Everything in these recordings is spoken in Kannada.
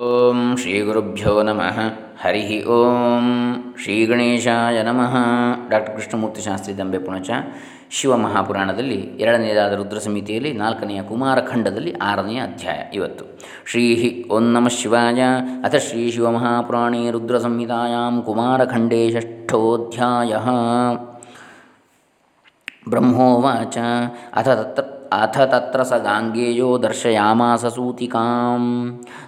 ಓಂ ಶ್ರೀ ಗುರುಭ್ಯೋ ನಮಃ ಹರಿ ಓಂ ಶ್ರೀ ಗಣೇಶಾಯ ನಮಃ ಡಾಕ್ಟರ್ ಕೃಷ್ಣಮೂರ್ತಿ ಶಾಸ್ತ್ರಿ ದಂಬೆ ಪುಣಚ ಶಿವಮಹಾಪುರಾಣದಲ್ಲಿ ಎರಡನೆಯದಾದ ರುದ್ರ ಸಮಿತಿಯಲ್ಲಿ ನಾಲ್ಕನೆಯ ಕುಮಾರಖಂಡದಲ್ಲಿ ಆರನೆಯ ಅಧ್ಯಾಯ ಇವತ್ತು. ಶ್ರೀ ಓಂ ನಮಃ ಶಿವಾಯ। ಅಥ ಶ್ರೀ ಶಿವಮಹಾಪುರಾಣೇ ರುದ್ರ ಸಂಹಿತಾಯಾಂ ಕುಮಾರಖಂಡೇ ಷಷ್ಠೋಧ್ಯಾಯ. ಬ್ರಹ್ಮೋವಾಚ। ಅಥ ತತ್ರ ಅಥ ತತ್ರ ಸ ಗಾಂಗೇಯೋ ದರ್ಶಯಾಮಾಸ ಸೂತಿಕಾಂ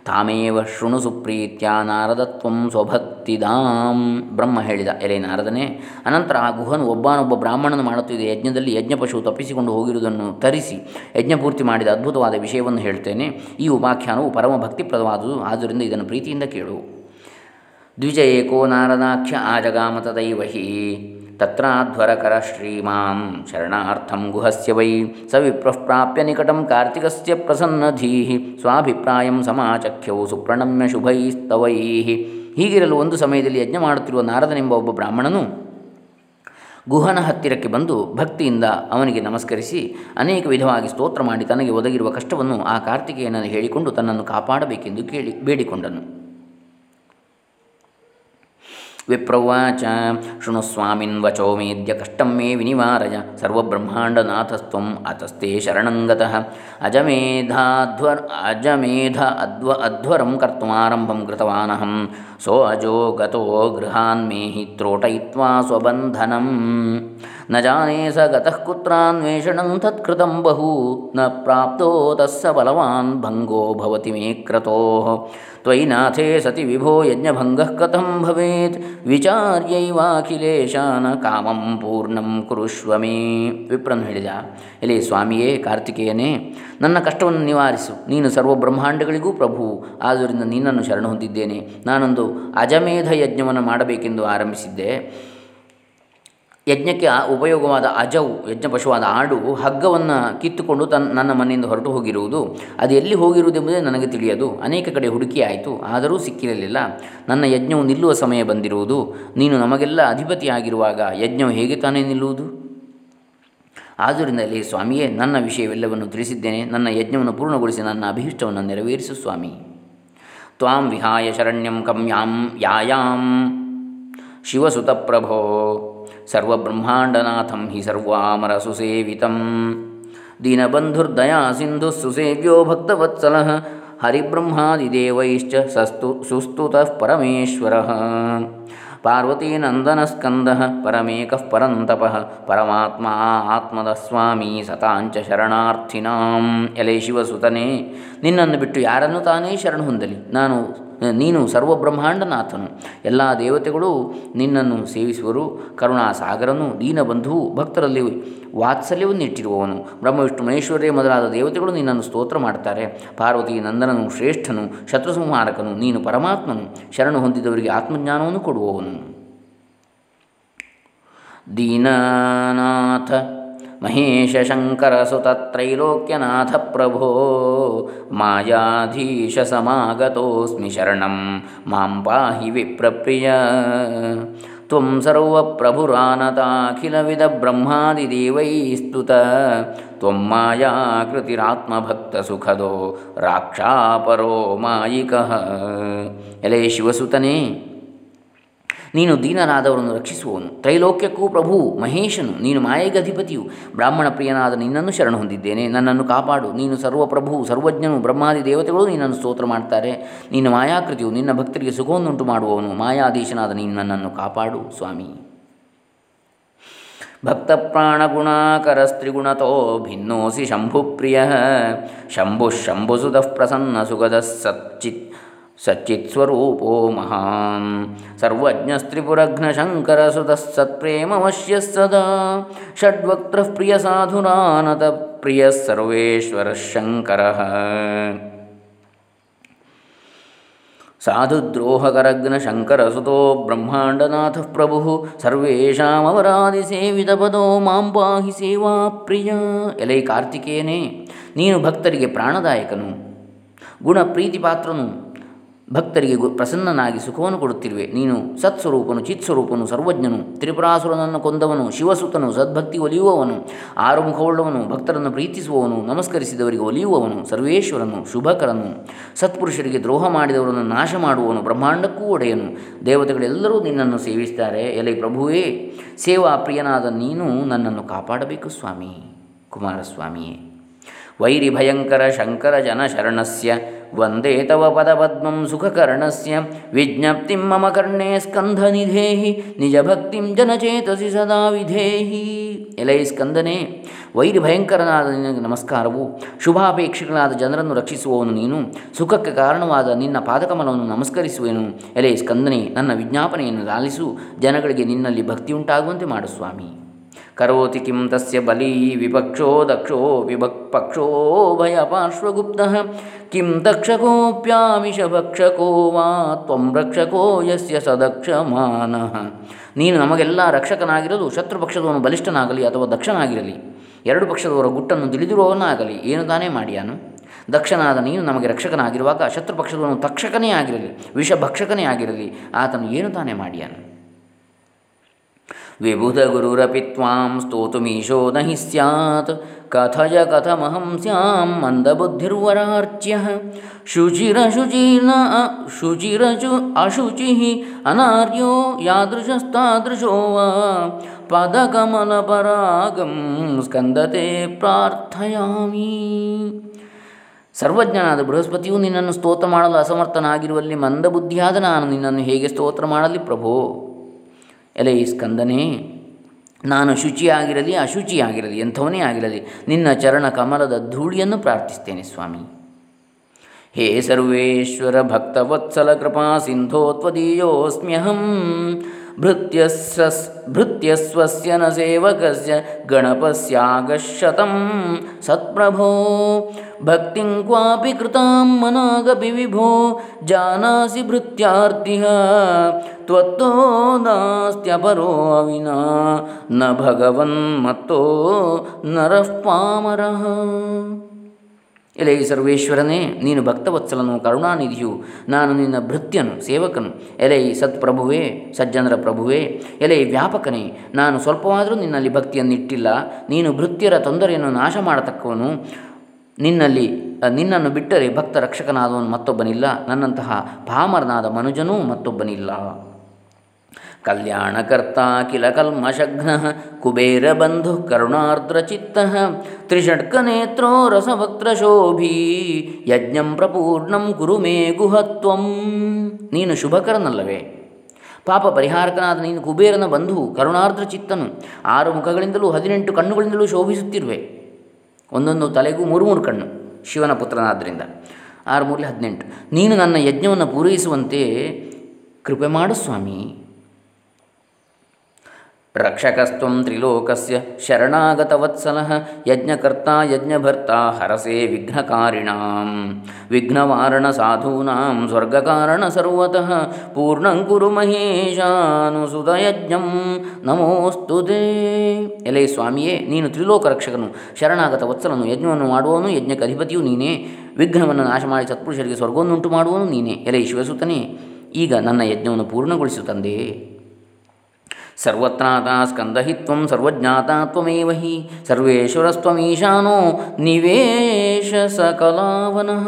ತಾಮೇವ ಶೃಣು ಸುಪ್ರೀತ್ಯ ನಾರದತ್ವಂ ಸ್ವಭಕ್ತಿದಾಂ ಬ್ರಹ್ಮ ಹೇಳಿದ ಎಲೆ ನಾರದನೇ, ಅನಂತರ ಆ ಗುಹನು ಒಬ್ಬನೊಬ್ಬ ಬ್ರಾಹ್ಮಣನು ಮಾಡುತ್ತಿದ್ದ ಯಜ್ಞದಲ್ಲಿ ಯಜ್ಞಪಶು ತಪ್ಪಿಸಿಕೊಂಡು ಹೋಗಿರುವುದನ್ನು ತರಿಸಿ ಯಜ್ಞಪೂರ್ತಿ ಮಾಡಿದ ಅದ್ಭುತವಾದ ವಿಷಯವನ್ನು ಹೇಳ್ತೇನೆ. ಈ ಉಪಾಖ್ಯಾನವು ಪರಮ ಭಕ್ತಿಪ್ರದವಾದುದು ಆದ್ದರಿಂದ ಇದನ್ನು ಪ್ರೀತಿಯಿಂದ ಕೇಳು. ದ್ವಿಜ ಏಕೋ ನಾರದಾಖ್ಯ ಆಜಗಾಮ ತದೈವ ಹಿ ತತ್ರಾಧ್ವರಕರ ಶ್ರೀಮಾಂ ಶರಣಾರ್ಥಂ ಗುಹಸ್ಯ ವೈ ಸ ವಿಪ್ರಃ ಪ್ರಾಪ್ಯ ನಿಕಟಂ ಕಾರ್ತಿಕಸ್ಯ ಪ್ರಸನ್ನಧೀ ಸ್ವಾಭಿಪ್ರಾಯಂ ಸಮಾಚಖ್ಯವು ಸುಪ್ರಣಮ್ಯ ಶುಭೈಸ್ತವೈ ಹೀಗಿರಲು ಒಂದು ಸಮಯದಲ್ಲಿ ಯಜ್ಞ ಮಾಡುತ್ತಿರುವ ನಾರದನೆಂಬ ಒಬ್ಬ ಬ್ರಾಹ್ಮಣನು ಗುಹನ ಹತ್ತಿರಕ್ಕೆ ಬಂದು ಭಕ್ತಿಯಿಂದ ಅವನಿಗೆ ನಮಸ್ಕರಿಸಿ ಅನೇಕ ವಿಧವಾಗಿ ಸ್ತೋತ್ರ ಮಾಡಿ ತನಗೆ ಒದಗಿರುವ ಕಷ್ಟವನ್ನು ಆ ಕಾರ್ತಿಕೇಯನನ್ನು ಹೇಳಿಕೊಂಡು ತನ್ನನ್ನು ಕಾಪಾಡಬೇಕೆಂದು ಕೇಳಿ ಬೇಡಿಕೊಂಡನು. ವಿಪ್ರವಾಚ ಶೃಣುಸ್ವಾಮಿನ್ ವಚೋ ಮೇದ್ಯ ಕಷ್ಟಂ ಮೇ ವಿನಿವಾರಯ ಸರ್ವಬ್ರಹ್ಮಾಂಡನಾಥಸ್ತ್ವಂ ಅತಸ್ತೆ ಶರಣಂಗತಃ ಅಜಮೇಧಾಧ್ವರ್ ಅಜಮೇಧ ಅಧ್ವ ಅಧ್ವರಂ ಕರ್ತುಮಾರಂಭಂ ಕೃತವಾನಹಂ ಸೋ ಅಜೋ ಗತೋ ಗೃಹಾನ್ ಮೇಹಿ ತ್ರೋಟಯಿತ್ವಾ ಸ್ವಬಂಧನಂ ನ ಜಾನೇ ಸ ಕುತ್ರಾನ್ವೇಷಣಂ ತತ್ಕೃತಂ ಬಹು, ನ ಪ್ರಾಪ್ತೋ ತಸ್ಸ ಬಲವಾನ್ ಭವತಿ ಮೇ ಕ್ರತೋ. ತ್ವಯಿ ನಾಥೇ ಸತಿ ವಿಭೋ ಯಜ್ಞಭಂಗಃ ಕಥಂ ಭವೇತ್, ವಿಚಾರ್ಯೈವಾಖಿಲೇಶಾನ ಕಾಮಂ ಪೂರ್ಣಂ ಕುರುಷ್ವ ಮೇ. ವಿಪ್ರನ್ ಹೇಳಿದ ಎಲೆ ಸ್ವಾಮಿಯೇ, ಕಾರ್ತಿಕೇಯನೇ, ನನ್ನ ಕಷ್ಟವನ್ನು ನಿವಾರಿಸು. ನೀನು ಸರ್ವ ಬ್ರಹ್ಮಾಂಡಗಳಿಗೂ ಪ್ರಭು, ಆದ್ದರಿಂದ ನಿನ್ನನ್ನು ಶರಣ ಹೊಂದಿದ್ದೇನೆ. ನಾನೊಂದು ಅಜಮೇಧ ಯಜ್ಞವನ್ನು ಮಾಡಬೇಕೆಂದು ಆರಂಭಿಸಿದ್ದೆ. ಯಜ್ಞಕ್ಕೆ ಉಪಯೋಗವಾದ ಅಜವು ಯಜ್ಞ ಪಶುವಾದ ಆಡು, ಹಗ್ಗವನ್ನು ಕಿತ್ತುಕೊಂಡು ತನ್ನ ನನ್ನ ಮನೆಯಿಂದ ಹೊರಟು ಹೋಗಿರುವುದು. ಅದು ಎಲ್ಲಿ ಹೋಗಿರುವುದೆಂಬುದೇ ನನಗೆ ತಿಳಿಯದು. ಅನೇಕ ಕಡೆ ಹುಡುಕಿ ಆಯಿತು ಆದರೂ ಸಿಕ್ಕಿರಲಿಲ್ಲ. ನನ್ನ ಯಜ್ಞವು ನಿಲ್ಲುವ ಸಮಯ ಬಂದಿರುವುದು. ನೀನು ನಮಗೆಲ್ಲ ಅಧಿಪತಿಯಾಗಿರುವಾಗ ಯಜ್ಞವು ಹೇಗೆ ತಾನೇ ನಿಲ್ಲುವುದು? ಆದ್ದರಿಂದಲೇ ಸ್ವಾಮಿಯೇ, ನನ್ನ ವಿಷಯವೆಲ್ಲವನ್ನು ತಿಳಿಸಿದ್ದೇನೆ. ನನ್ನ ಯಜ್ಞವನ್ನು ಪೂರ್ಣಗೊಳಿಸಿ ನನ್ನ ಅಭೀಷ್ಟವನ್ನು ನೆರವೇರಿಸು ಸ್ವಾಮಿ. ತ್ವಾಂ ವಿಹಾಯ ಶರಣ್ಯಂ ಕಮ್ಯಾಂ ಯಾಯಾಂ ಶಿವಸುತ ಪ್ರಭೋ ಸರ್ವಬ್ರಹ್ಮಾಂಡನಾಥಂ ಹಿ ಸರ್ವಾಮರ ಸುಸೇವಿತಂ ದೀನಬಂಧುರ್ದಯಾ ಸಿಂಧು ಸುಸೇವ್ಯೋ ಭಕ್ತವತ್ಸಲ ಹರಿಬ್ರಹ್ಮಾದಿದೇವೈಶ್ಚ ಸಸ್ತು, ಸುಸ್ತುತಃ ಪರಮೇಶ್ವರ. ಪಾರ್ವತೀನಂದನಸ್ಕಂದ ಪರಮೇಕಃ ಪರಂತಪ ಪರಮಾತ್ಮ ಆತ್ಮದ ಸ್ವಾಮಿ ಸತಾಂಚ ಶರಣಾರ್ಥಿನಾಂ. ಎಲೆ ಶಿವಸುತನೇ, ನಿನ್ನನ್ನು ಬಿಟ್ಟು ಯಾರನ್ನು ತಾನೇ ಶರಣ ಹೊಂದಲಿ? ನಾನು ನೀನು ಸರ್ವಬ್ರಹ್ಮಾಂಡನಾಥನು. ಎಲ್ಲ ದೇವತೆಗಳು ನಿನ್ನನ್ನು ಸೇವಿಸುವರು. ಕರುಣಾಸಾಗರನು ದೀನಬಂಧುವು ಭಕ್ತರಲ್ಲಿ ವಾತ್ಸಲ್ಯವನ್ನು ಇಟ್ಟಿರುವವನು ಬ್ರಹ್ಮ ವಿಷ್ಣು ಮಹೇಶ್ವರೇ ಮೊದಲಾದ ದೇವತೆಗಳು ನಿನ್ನನ್ನು ಸ್ತೋತ್ರ ಮಾಡ್ತಾರೆ ಪಾರ್ವತಿ ನಂದನನು ಶ್ರೇಷ್ಠನು ಶತ್ರು ಸಂಹಾರಕನು ನೀನು ಪರಮಾತ್ಮನು, ಶರಣು ಹೊಂದಿದವರಿಗೆ ಆತ್ಮಜ್ಞಾನವನ್ನು ಕೊಡುವವನು. ದೀನನಾಥ ಮಹೇಶ ಶಂಕರ ಸುತತ್ರೈಲೋಕ್ಯನಾಥ ಪ್ರಭೋ ಮಾಯಾಧೀಶ ಸಮಾಗತೋಸ್ಮಿ ಶರಣಂ ಮಾಂ ಪಾಹಿ ವಿಪ್ರಪ್ರಿಯ ತ್ವಂ ಸರ್ವಪ್ರಭುರಾನತಾಖಿಲವಿದ ಬ್ರಹ್ಮಾದಿದೇವೈಸ್ತುತ ತ್ವಂ ಮಾಯಾಕೃತಿರಾತ್ಮಭಕ್ತಸುಖದೋ ರಾಕ್ಷಾಪರೋ ಮಾಯಿಕಃ ಎಲೆ ಶಿವಸುತನೇ ನೀನು ದೀನರಾದವರನ್ನು ರಕ್ಷಿಸುವವನು. ತ್ರೈಲೋಕ್ಯಕ್ಕೂ ಪ್ರಭು, ಮಹೇಶನು, ನೀನು ಮಾಯೆಗೆ ಅಧಿಪತಿಯು ಬ್ರಾಹ್ಮಣ ಪ್ರಿಯನಾದ ನಿನ್ನನ್ನು ಶರಣ ಹೊಂದಿದ್ದೇನೆ. ನನ್ನನ್ನು ಕಾಪಾಡು. ನೀನು ಸರ್ವಪ್ರಭು ಸರ್ವಜ್ಞನು, ಬ್ರಹ್ಮಾದಿ ದೇವತೆಗಳು ನಿನ್ನನ್ನು ಸ್ತೋತ್ರ ಮಾಡ್ತಾರೆ. ನೀನು ಮಾಯಾಕೃತಿಯು ನಿನ್ನ ಭಕ್ತರಿಗೆ ಸುಖವನ್ನುಂಟು ಮಾಡುವವನು. ಮಾಯಾಧೀಶನಾದ ನೀನು ನನ್ನನ್ನು ಕಾಪಾಡು, ಸ್ವಾಮಿ. ಭಕ್ತಪ್ರಾಣಗುಣಾಕರಸ್ತ್ರಿಗುಣತೋ ಭಿನ್ನೋಸಿ ಶಂಭುಪ್ರಿಯ. ಶಂಭು ಶಂಭು ಶಂಭುಸುತಃ ಪ್ರಸನ್ನ ಸುಗದ ಸಚ್ಚಿತ್. ಸರ್ವಜ್ಞಸ್ತ್ರಿಪುರಘ್ನಶಂಕರಸುತಃ ಸತ್ಪ್ರೇಮವಶ್ಯ ಸದಾ ಷಡ್ವಕ್ತ್ರ ಪ್ರಿಯ ಸಾಧುನಾನತ ಪ್ರಿಯ ಸರ್ವೇಶ್ವರ ಶಂಕರ ಸಾಧುದ್ರೋಹಕರಗ್ನಶಂಕರಸುತೋ ಬ್ರಹ್ಮಾಂಡನಾಥ ಪ್ರಭು ಸರ್ವೇಷಾಮವರಾದಿಸೇವಿತಪದೋ ಮಾಂ ಪಾಹಿ ಸೇವಾ ಪ್ರಿಯ ಎಲೈ ಕಾರ್ತಿಕೇಯನೇ ನೀನು ಭಕ್ತರಿಗೆ ಪ್ರಾಣದಾಯಕನು ಗುಣ ಪ್ರೀತಿಪಾತ್ರನು ಭಕ್ತರಿಗೆ ಪ್ರಸನ್ನನಾಗಿ ಸುಖವನ್ನು ಕೊಡುತ್ತಿರುವೆ. ನೀನು ಸತ್ಸ್ವರೂಪನು, ಚಿತ್ಸ್ವರೂಪನು, ಸರ್ವಜ್ಞನು, ತ್ರಿಪುರಾಸುರನನ್ನು ಕೊಂದವನು, ಶಿವಸುತನು, ಸದ್ಭಕ್ತಿ ಒಲಿಯುವವನು, ಆರುಮುಖವುಳ್ಳವನು, ಭಕ್ತರನ್ನು ಪ್ರೀತಿಸುವವನು, ನಮಸ್ಕರಿಸಿದವರಿಗೆ ಒಲಿಯುವವನು, ಸರ್ವೇಶ್ವರನು, ಶುಭಕರನು, ಸತ್ಪುರುಷರಿಗೆ ದ್ರೋಹ ಮಾಡಿದವರನ್ನು ನಾಶ ಮಾಡುವವನು ಬ್ರಹ್ಮಾಂಡಕ್ಕೂ ಒಡೆಯನು. ದೇವತೆಗಳೆಲ್ಲರೂ ನಿನ್ನನ್ನು ಸೇವಿಸುತ್ತಾರೆ ಎಲೆ ಪ್ರಭುವೇ, ಸೇವಾ ಪ್ರಿಯನಾದ ನೀನು ನನ್ನನ್ನು ಕಾಪಾಡಬೇಕು ಸ್ವಾಮಿ, ಕುಮಾರಸ್ವಾಮಿಯೇ. ವೈರಿ ಭಯಂಕರ ಶಂಕರ ಜನ ಶರಣಸ್ಯ ವಂದೇ ತವ ಪದಪದ್ಮಂ ಸುಖಕರ್ಣಸ್ಯ ವಿಜ್ಞಪ್ತಿಂ ಮಮ ಕರ್ಣೇ ಸ್ಕಂಧನಿಧೇಹಿ ನಿಜ ಭಕ್ತಿಂ ಜನಚೇತಸಿ ಸದಾ ವಿಧೇಹಿ ಎಲೈ ಸ್ಕಂದನೆ ವೈರಿ ಭಯಂಕರನಾದ ನಿನಗೆ ನಮಸ್ಕಾರವು ಶುಭಾಪೇಕ್ಷಿಗಳಾದ ಜನರನ್ನು ರಕ್ಷಿಸುವವನು ನೀನು, ಸುಖಕ್ಕೆ ಕಾರಣವಾದ ನಿನ್ನ ಪಾದಕಮಲವನ್ನು ನಮಸ್ಕರಿಸುವೆನು. ಎಲೆ ಸ್ಕಂದನೆ, ನನ್ನ ವಿಜ್ಞಾಪನೆಯನ್ನು ಲಾಲಿಸು, ಜನಗಳಿಗೆ ನಿನ್ನಲ್ಲಿ ಭಕ್ತಿಯುಂಟಾಗುವಂತೆ ಮಾಡು ಸ್ವಾಮಿ. ಕರೋತಿ ಕಿಂ ತಸ್ಯ ಬಲೀ ವಿಪಕ್ಷೋ ದಕ್ಷೋ ವಿಭಕ್ ಪಕ್ಷೋ ಭಯ ಪಾರ್ಶ್ವಗುಪ್ತ ಕಿಂ ದಕ್ಷಕೋಪ್ಯಾಮಿಷಭಕ್ಷಕೋ ವಾ ತ್ವಂ ರಕ್ಷಕೋ ಯಸ್ಯ ಸದಕ್ಷಮಾನಃ ನೀನು ನಮಗೆಲ್ಲ ರಕ್ಷಕನಾಗಿರಲು, ಶತ್ರುಪಕ್ಷದವನು ಬಲಿಷ್ಠನಾಗಲಿ ಅಥವಾ ದಕ್ಷನಾಗಿರಲಿ, ಎರಡು ಪಕ್ಷದವರ ಗುಟ್ಟನ್ನು ತಿಳಿದಿರುವವನಾಗಲಿ, ಏನು ತಾನೇ ಮಾಡಿಯಾನು? ದಕ್ಷನಾದ ನೀನು ನಮಗೆ ರಕ್ಷಕನಾಗಿರುವಾಗ, ಶತ್ರುಪಕ್ಷದವನು ತಕ್ಷಕನೇ ಆಗಿರಲಿ, ವಿಷಭಕ್ಷಕನೇ ಆಗಿರಲಿ, ಆತನು ಏನು ತಾನೇ ಮಾಡಿಯಾನು? ವಿಬುಧಗುರುರಪಿ ತ್ವಾಂ ಸ್ತೋತುಮೀಶೋ ನ ಸ್ಯಾತ್ ಕಥಯ ಕಥಮಹಂ ಸ್ಯಾಂ ಮಂದಬುದ್ಧಿರ್ವರಾರ್ಚ್ಯ ಶುಚಿರಶುಚೀರ್ಣ ಶುಚಿರಶು ಅಶುಚಿ ಅನಾರ್ಯೋ ಯಾದೃಶಸ್ತಾದೃಶೋ ವಾ ಪದಕಮಲಪರಾಗಂ ಸ್ಕಂದತೆ ಪ್ರಾರ್ಥಯಾಮಿ ಸರ್ವಜ್ಞನಾದ ಬೃಹಸ್ಪತಿಯು ನಿನ್ನನ್ನು ಸ್ತೋತ್ರ ಮಾಡಲು ಅಸಮರ್ಥನಾಗಿರುವಲ್ಲಿ ಮಂದಬುದ್ಧಿಯಾದ ನಾನು ನಿನ್ನನ್ನು ಹೇಗೆ ಸ್ತೋತ್ರ ಮಾಡಲಿ ಪ್ರಭೋ? ಎಲೆ ಈ ಸ್ಕಂದನೇ, ನಾನು ಶುಚಿಯಾಗಿರಲಿ, ಅಶುಚಿಯಾಗಿರಲಿ, ಎಂಥವನೇ ಆಗಿರಲಿ, ನಿನ್ನ ಚರಣ ಕಮಲದ ಧೂಳಿಯನ್ನು ಪ್ರಾರ್ಥಿಸ್ತೇನೆ ಸ್ವಾಮಿ. ಹೇ ಸರ್ವೇಶ್ವರ ಭಕ್ತವತ್ಸಲ ಕೃಪಾ ಸಿಂಧೋ ತ್ವದೀಯೋಸ್ಮ್ಯಹಂ भृत्यस्रस् भृत्यस्वस्य न सेवकस्य गणपस्यागशतं सत्प्रभो, भक्तिं क्वापि कृतां मनागपि विभो, जानासि भृत्यार्तिः। त्वत्तो नास्त्यपरो विना न भगवन्मत्तो नरः पामरः। ಎಲೆ ಸರ್ವೇಶ್ವರನೇ, ನೀನು ಭಕ್ತವತ್ಸಲನು, ಕರುಣಾನಿಧಿಯು, ನಾನು ನಿನ್ನ ಭೃತ್ಯನು, ಸೇವಕನು. ಎಲೆ ಸತ್ಪ್ರಭುವೇ, ಸಜ್ಜನರ ಪ್ರಭುವೇ, ಎಲೆ ವ್ಯಾಪಕನೇ, ನಾನು ಸ್ವಲ್ಪವಾದರೂ ನಿನ್ನಲ್ಲಿ ಭಕ್ತಿಯನ್ನಿಟ್ಟಿಲ್ಲ. ನೀನು ಭೃತ್ಯರ ತೊಂದರೆಯನ್ನು ನಾಶ ಮಾಡತಕ್ಕವನು ನಿನ್ನಲ್ಲಿ ನಿನ್ನನ್ನು ಬಿಟ್ಟರೆ ಭಕ್ತ ರಕ್ಷಕನಾದವನು ಮತ್ತೊಬ್ಬನಿಲ್ಲ. ನನ್ನಂತಹ ಪಾಮರನಾದ ಮನುಜನೂ ಮತ್ತೊಬ್ಬನಿಲ್ಲ. ಕಲ್ಯಾಣಕರ್ತ ಕಿಲ ಕುಬೇರ ಬಂಧು ಕರುಣಾರ್ದ್ರಚಿತ್ತ ತ್ರಿಷಡ್ಕನೇತ್ರೋ ರಸವಕ್ತ್ರಶೋಭಿ ಯಜ್ಞಂ ಪ್ರಪೂರ್ಣಂ ಕುರು ಮೇ ಗುಹತ್ವಂ. ನೀನು ಶುಭಕರನಲ್ಲವೇ. ಪಾಪ ಪರಿಹಾರಕನಾದ ನೀನು ಕುಬೇರನ ಬಂಧು, ಕರುಣಾರ್ದ್ರ ಚಿತ್ತನು, ಆರು ಮುಖಗಳಿಂದಲೂ ಹದಿನೆಂಟು ಕಣ್ಣುಗಳಿಂದಲೂ ಶೋಭಿಸುತ್ತಿರುವೆ. ಒಂದೊಂದು ತಲೆಗೂ ಮೂರು ಮೂರು ಕಣ್ಣು ಶಿವನ ಪುತ್ರನಾದ್ದರಿಂದ ಆರು ಮೂರಲ್ಲಿ ಹದಿನೆಂಟು. ನೀನು ನನ್ನ ಯಜ್ಞವನ್ನು ಪೂರೈಸುವಂತೆ ಕೃಪೆ ಮಾಡು ಸ್ವಾಮಿ. ರಕ್ಷಕಸ್ತ್ವಂ ತ್ರಿಲೋಕಸ್ಯ ಶರಣಾಗತವತ್ಸಲಃ ಯಜ್ಞಕರ್ತ ಯಜ್ಞಭರ್ತ ಹರಸೆ ವಿಘ್ನಕಾರಿಣಾಂ ವಿಘ್ನವಾರಣ ಸಾಧೂನಾಂ ಸ್ವರ್ಗಕಾರಣ ಸರ್ವತಃ ಪೂರ್ಣಂ ಕುರು ಮಹೇಶಾನುಸುತಯಜ್ಞಂ ನಮೋಸ್ತು ಎಲೆ ಸ್ವಾಮಿಯೇ ನೀನು ತ್ರಿಲೋಕ ರಕ್ಷಕನು ಶರಣಾಗತ ವತ್ಸಲನು ಯಜ್ಞವನ್ನು ಮಾಡುವವನು ಯಜ್ಞಕ್ಕೆ ಅಧಿಪತಿಯು ನೀನೇ, ವಿಘ್ನವನ್ನು ನಾಶ ಮಾಡಿ ಸತ್ಪುರುಷರಿಗೆ ಸ್ವರ್ಗವನ್ನುಂಟು ಮಾಡುವನು ನೀನೇ, ಎಲೆ ಶಿವಸುತನೇ, ಈಗ ನನ್ನ ಯಜ್ಞವನ್ನು ಪೂರ್ಣಗೊಳಿಸು ತಂದೆಯೇ ಸರ್ವತ್ರಾತ ಸ್ಕಂದಹಿ ತ್ವಂ ಸರ್ವಜ್ಞಾತ ತ್ವಮೇವ ಹಿ ಸರ್ವೇಶ್ವರಸ್ತ್ವಮೀಶಾನೋ ನಿವೇಶ ಸಕಲಾವನಃ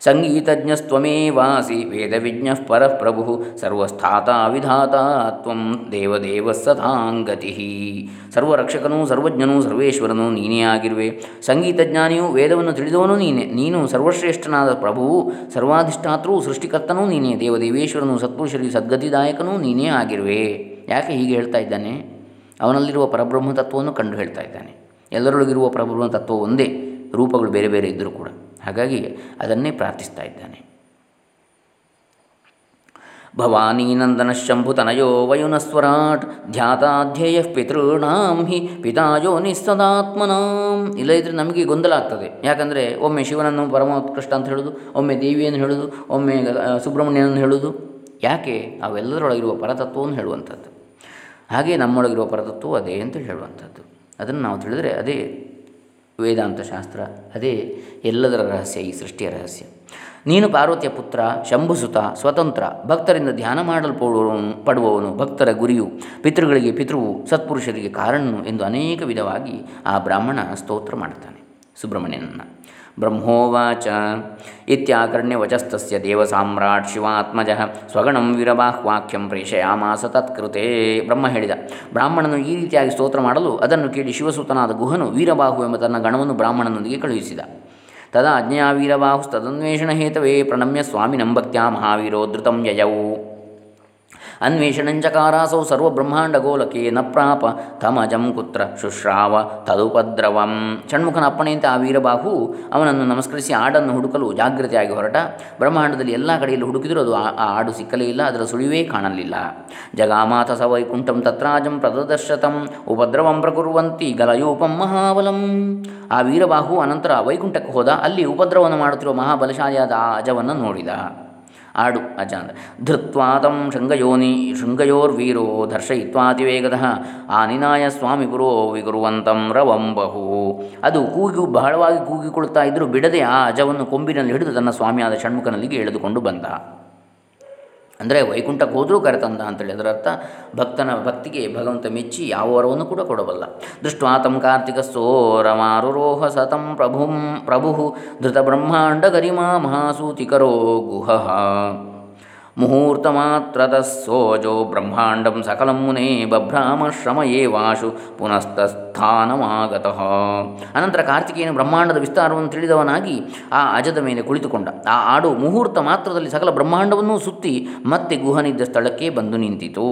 ಸಂಗೀತಜ್ಞಸ್ತ್ವಮೇವಾಸಿ ವೇದವಿಜ್ಞಃ ಪರ ಪ್ರಭು ಸರ್ವಸ್ಥಾತ ವಿಧಾತ ತ್ವಂ ದೇವದೇವ ಸತಾಂಗತಿ ಸರ್ವರಕ್ಷಕನೂ ಸರ್ವಜ್ಞನೂ ಸರ್ವೇಶ್ವರನೂ ನೀನೇ ಆಗಿರುವೆ. ಸಂಗೀತಜ್ಞಾನಿಯು ವೇದವನ್ನು ತಿಳಿದವನು ನೀನೆ. ನೀನು ಸರ್ವಶ್ರೇಷ್ಠನಾದ ಪ್ರಭುವು, ಸರ್ವಾಧಿಷ್ಠಾತೃ, ಸೃಷ್ಟಿಕರ್ತನೂ ನೀನೇ. ದೇವದೇವೇಶ್ವರನು ಸತ್ಪುರುಷರಿಗೆ ಸದ್ಗತಿದಾಯಕನೂ ನೀನೇ ಆಗಿರುವೆ. ಯಾಕೆ ಹೀಗೆ ಹೇಳ್ತಾ ಇದ್ದಾನೆ? ಅವನಲ್ಲಿರುವ ಪರಬ್ರಹ್ಮ ತತ್ವವನ್ನು ಕಂಡು ಹೇಳ್ತಾ ಇದ್ದಾನೆ. ಎಲ್ಲರೊಳಗಿರುವ ಪರಬ್ರಹ್ಮ ತತ್ವ ಒಂದೇ. ರೂಪಗಳು ಬೇರೆ ಬೇರೆ ಇದ್ದರೂ ಕೂಡ. ಹಾಗಾಗಿ ಅದನ್ನೇ ಪ್ರಾರ್ಥಿಸ್ತಾ ಇದ್ದಾನೆ. ಭವಾನೀನಂದನ ಶಂಭುತನಯೋ ವಯುನಸ್ವರಾಟ್, ಧ್ಯಾತಾಧ್ಯೇಯ ಪಿತೃಣಾಂ ಹಿ, ಪಿತಾಯೋ ನಿಸ್ಸದಾತ್ಮನಾಂ. ಇಲ್ಲದಿದ್ದರೆ ನಮಗೆ ಗೊಂದಲ ಆಗ್ತದೆ. ಯಾಕಂದರೆ ಒಮ್ಮೆ ಶಿವನನ್ನು ಪರಮೋತ್ಕೃಷ್ಟ ಅಂತ ಹೇಳೋದು, ಒಮ್ಮೆ ದೇವಿಯನ್ನು ಹೇಳೋದು, ಒಮ್ಮೆ ಸುಬ್ರಹ್ಮಣ್ಯನನ್ನು ಹೇಳೋದು, ಯಾಕೆ? ಅವೆಲ್ಲದರೊಳಗಿರುವ ಪರತತ್ವವನ್ನು ಹೇಳುವಂಥದ್ದು. ಹಾಗೆ ನಮ್ಮೊಳಗಿರುವ ಪರತತ್ವ ಅದೇ ಅಂತ ಹೇಳುವಂಥದ್ದು. ಅದನ್ನು ನಾವು ತಿಳಿದರೆ ಅದೇ ವೇದಾಂತ ಶಾಸ್ತ್ರ ಅದೇ ಎಲ್ಲದರ ರಹಸ್ಯ, ಈ ಸೃಷ್ಟಿಯ ರಹಸ್ಯ. ನೀನು ಪಾರ್ವತಿಯ ಪುತ್ರ ಶಂಭುಸುತ ಸ್ವತಂತ್ರ, ಭಕ್ತರಿಂದ ಧ್ಯಾನ ಮಾಡಲ್ಪಡುವವನು, ಪಡುವವನು ಭಕ್ತರ ಗುರಿಯು, ಪಿತೃಗಳಿಗೆ ಪಿತೃವು, ಸತ್ಪುರುಷರಿಗೆ ಕಾರಣನು ಎಂದು ಅನೇಕ ವಿಧವಾಗಿ ಆ ಬ್ರಾಹ್ಮಣ ಸ್ತೋತ್ರ ಮಾಡ್ತಾನೆ. ಸುಬ್ರಹ್ಮಣ್ಯನನ್ನು. ಬ್ರಹ್ಮೋವಾಚ ಇತ್ಯಾಕರ್ಣ್ಯ ವಚಸ್ತಸ್ಯ ದೇವಸಾಮ್ರಾಟ್ ಶಿವಾತ್ಮಜ ಸ್ವಗಣಂ ವೀರಬಾಹ್ವಾಕ್ಯಂ ಪ್ರೇಷಯಾಮಾಸ ತತ್ಕೃತೆ ಬ್ರಹ್ಮ ಹೇಳಿದ, ಬ್ರಾಹ್ಮಣನು ಈ ರೀತಿಯಾಗಿ ಸ್ತೋತ್ರ ಮಾಡಲು ಅದನ್ನು ಕೇಳಿ ಶಿವಸೂತನಾದ ಗುಹನು ವೀರಬಾಹು ಎಂಬ ತನ್ನ ಗಣವನ್ನು ಬ್ರಾಹ್ಮಣನೊಂದಿಗೆ ಕಳುಹಿಸಿದ. ತದಾ ಅಜ್ಞಾ ವೀರಬಾಹುಸ್ತದನ್ವೇಷಣ ಹೇತವೇ ಪ್ರಣಮ್ಯ ಸ್ವಾಮಿನಂ ಭಕ್ತ್ಯಾ ಮಹಾವೀರೋಧೃತಂ ಯಯವು ಅನ್ವೇಷಣಂಚಕಾರಾಸೌ ಸರ್ವಬ್ರಹ್ಮಾಂಡಗೋಲಕೇ ನ ಪ್ರಾಪ ತಮಜಂ ಕುತ್ರ ಶುಶ್ರಾವ ತದುಪದ್ರವಂ. ಷಣ್ಮುಖನ ಅಪ್ಪಣೆಯಂತೆ ಆ ವೀರಬಾಹು ಅವನನ್ನು ನಮಸ್ಕರಿಸಿ ಆಡನ್ನು ಹುಡುಕಲು ಜಾಗೃತಿಯಾಗಿ ಹೊರಟ. ಬ್ರಹ್ಮಾಂಡದಲ್ಲಿ ಎಲ್ಲ ಕಡೆಯಲ್ಲಿ ಹುಡುಕಿದರೂ ಅದು ಆ ಆಡು ಸಿಕ್ಕಲೇ ಇಲ್ಲ, ಅದರ ಸುಳಿವೇ ಕಾಣಲಿಲ್ಲ. ಜಗಾಮಾಥ ಸ ವೈಕುಂಠಂ ತತ್ರಾಜಂ ಪ್ರದರ್ಶತಂ ಉಪದ್ರವಂ ಪ್ರಕುರುವಂತಿ ಗಲಯೋಪಂ ಮಹಾಬಲಂ. ಆ ವೀರಬಾಹು ಅನಂತರ ವೈಕುಂಠಕ್ಕೆ ಹೋದ, ಅಲ್ಲಿ ಉಪದ್ರವವನ್ನು ಮಾಡುತ್ತಿರುವ ಮಹಾಬಲಶಾಲಿಯಾದ ಆ ನೋಡಿದ. ಆಡು ಅಜ ಅಂದರೆ ಧೃತ್ವಾತಂ ಶೃಂಗಯೋನಿ ಶೃಂಗಯೋರ್ವೀರೋ ದರ್ಶಯಿತ್ವಾತಿವೇಗದ ಆನಿನಾಯ ಸ್ವಾಮಿ ಗುರೋ ವಿಗುರುವಂತಂ ರವಂ ಬಹು ಅದು ಕೂಗಿ ಬಹಳವಾಗಿ ಕೂಗಿಕೊಳ್ಳುತ್ತಾ ಇದ್ದರೂ ಬಿಡದೆ ಆ ಅಜವನ್ನು ಕೊಂಬಿನಲ್ಲಿ ಹಿಡಿದು ತನ್ನ ಸ್ವಾಮಿಯಾದ ಷಣ್ಮುಖನಲ್ಲಿಗೆ ಎಳೆದುಕೊಂಡು ಬಂದ. ಅಂದರೆ ವೈಕುಂಠಕ್ಕೆ ಹೋದರೂ ಕರೆತಂದ ಅಂತೇಳಿ. ಅದರ ಅರ್ಥ ಭಕ್ತನ ಭಕ್ತಿಗೆ ಭಗವಂತ ಮೆಚ್ಚಿ ಯಾವ ವರವನ್ನು ಕೂಡ ಕೊಡಬಲ್ಲ. ದೃಷ್ಟ್ವಾತಂ ಕಾರ್ತಿಕ ಸೋರಮಾರುರೋಹ ಸತಂ ಪ್ರಭುಂ ಪ್ರಭು ಧೃತ ಬ್ರಹ್ಮಾಂಡ ಗರಿಮಾ ಮಹಾಸೂತಿಕರೋ ಗುಹ. ಮುಹೂರ್ತಮಾತ್ರದ ಸೋಜೋ ಬ್ರಹ್ಮಾಂಡಂ ಸಕಲಂ ಮುನೇ ಬಭ್ರಾಮ ಶ್ರಮ ಏವಾಶು ಪುನಸ್ತಸ್ಥಾನಮಾಗತಃ ಅನಂತರ ಕಾರ್ತಿಕೇಯನು ಬ್ರಹ್ಮಾಂಡದ ವಿಸ್ತಾರವನ್ನು ತಿಳಿದವನಾಗಿ ಆ ಅಜದ ಮೇಲೆ ಕುಳಿತುಕೊಂಡ. ಆ ಆಡು ಮುಹೂರ್ತ ಮಾತ್ರದಲ್ಲಿ ಸಕಲ ಬ್ರಹ್ಮಾಂಡವನ್ನೂ ಸುತ್ತಿ ಮತ್ತೆ ಗುಹನಿದ್ದ ಸ್ಥಳಕ್ಕೆ ಬಂದು ನಿಂತಿತು.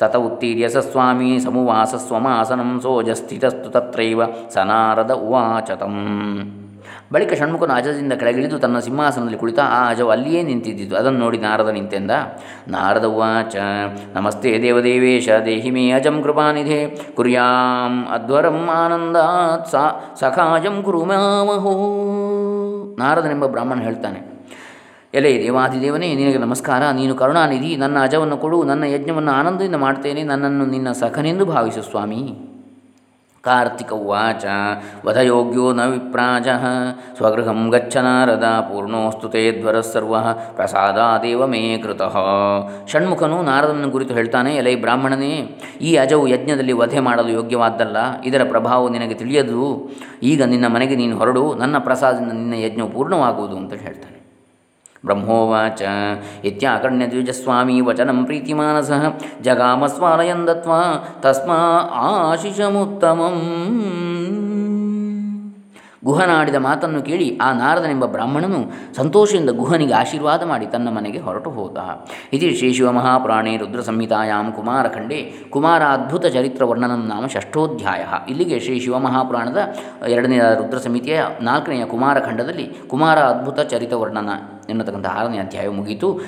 ಸತ ಉತ್ತೀರ್ಯ ಸ್ವಾಮಿ ಸಮುವಾಸ ಸ್ವಮಾಸನಂ ಸೋಜಸ್ಥಿತಸ್ತು ತತ್ರೈವ ಸನಾರದ ಉವಾಚತಂ. ಬಳಿಕ ಷಣ್ಮುಖನು ಅಜದಿಂದ ಕೆಳಗಿಳಿದು ತನ್ನ ಸಿಂಹಾಸನದಲ್ಲಿ ಕುಳಿತ ಆ ಅಜವು ಅಲ್ಲಿಯೇ ನಿಂತಿದ್ದಿತು. ಅದನ್ನು ನೋಡಿ ನಾರದ ನಿಂತೆಂದ ನಾರದ ವಾಚ ನಮಸ್ತೆ ದೇವದೇವೇಶ, ದೇಹಿ ಮೇ ಅಜಂ ಕೃಪಾನಿಧೆ, ಕುರ್ಯಾಂ ಅಧ್ವರಂ ಆನಂದಾತ್, ಸಾ, ಸಖಾಜಂ ಕುರು ಮಾಮಹೋ ನಾರದನೆಂಬ ಬ್ರಾಹ್ಮಣ ಹೇಳ್ತಾನೆ, ಎಲೆ ದೇವಾದಿದೇವನೇ, ನಿನಗೆ ನಮಸ್ಕಾರ, ನೀನು ಕರುಣಾನಿಧಿ, ನನ್ನ ಅಜವನ್ನು ಕೊಡು, ನನ್ನ ಯಜ್ಞವನ್ನು ಆನಂದದಿಂದ ಮಾಡ್ತೇನೆ, ನನ್ನನ್ನು ನಿನ್ನ ಸಖನೆಂದು ಭಾವಿಸು ಸ್ವಾಮಿ. ಕಾರ್ತಿಕ ಉಚ ವಧಯೋಗ್ಯೋ ನ ವಿಪ್ರಾಜ. ಸ್ವಗೃಹಂ ಗಚ್ಚನಾರದ ಪೂರ್ಣೋಸ್ತು ಧ್ವರಸರ್ವ ಪ್ರಸಾದಾದೇವ ಮೇ ಕೃತಃ. ಷಣ್ಮುಖನು ನಾರದನ್ನು ಕುರಿತು ಹೇಳ್ತಾನೆ, ಎಲೈ ಬ್ರಾಹ್ಮಣನೇ, ಈ ಅಜವು ಯಜ್ಞದಲ್ಲಿ ವಧೆ ಮಾಡಲು ಯೋಗ್ಯವಾದ್ದಲ್ಲ, ಇದರ ಪ್ರಭಾವವು ನಿನಗೆ ತಿಳಿಯದು. ಈಗ ನಿನ್ನ ಮನೆಗೆ ನೀನು ಹೊರಡು, ನನ್ನ ಪ್ರಸಾದದಿಂದ ನಿನ್ನ ಯಜ್ಞವು ಪೂರ್ಣವಾಗುವುದು ಅಂತ ಹೇಳ್ತಾನೆ. ब्रह्मोवाच। इत्याकण्यद्विजस्वामी वचनं प्रीतिमानसः। जगामस्वालयं दत्वा तस्मा आशिषमुत्तमम्। ಗುಹನಾಡಿದ ಮಾತನ್ನು ಕೇಳಿ ಆ ನಾರದನೆಂಬ ಬ್ರಾಹ್ಮಣನು ಸಂತೋಷದಿಂದ ಗುಹನಿಗೆ ಆಶೀರ್ವಾದ ಮಾಡಿ ತನ್ನ ಮನೆಗೆ ಹೊರಟು ಹೋದ. ಇತಿ ಶ್ರೀ ಶಿವಮಹಾಪುರಾಣೇ ರುದ್ರ ಸಂಹಿತಾಯಾಂ ಕುಮಾರಖಂಡೇ ಕುಮಾರ ಅದ್ಭುತ ಚರಿತ್ರ ವರ್ಣನಂ ನಾಮ ಷಷ್ಠೋಧ್ಯಾಯ. ಇಲ್ಲಿಗೆ ಶ್ರೀ ಶಿವಮಹಾಪುರಾಣದ ಎರಡನೆಯ ರುದ್ರ ಸಮಿತಿಯ ನಾಲ್ಕನೆಯ ಕುಮಾರಖಂಡದಲ್ಲಿ ಕುಮಾರ ಅದ್ಭುತ ಚರಿತ ವರ್ಣನ ಎನ್ನತಕ್ಕಂಥ ಆರನೇ ಅಧ್ಯಾಯ ಮುಗಿಯಿತು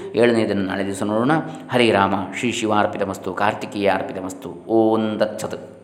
ದಿನ ನಾಳೆ ದಿವಸ ನೋಡೋಣ. ಹರೇ ರಾಮ. ಶ್ರೀ ಶಿವಾರ್ಪಿತಮಸ್ತು. ಕಾರ್ತಿಕೇಯ ಅರ್ಪಿತಮಸ್ತು. ಓಂ ದತ್ಸತ್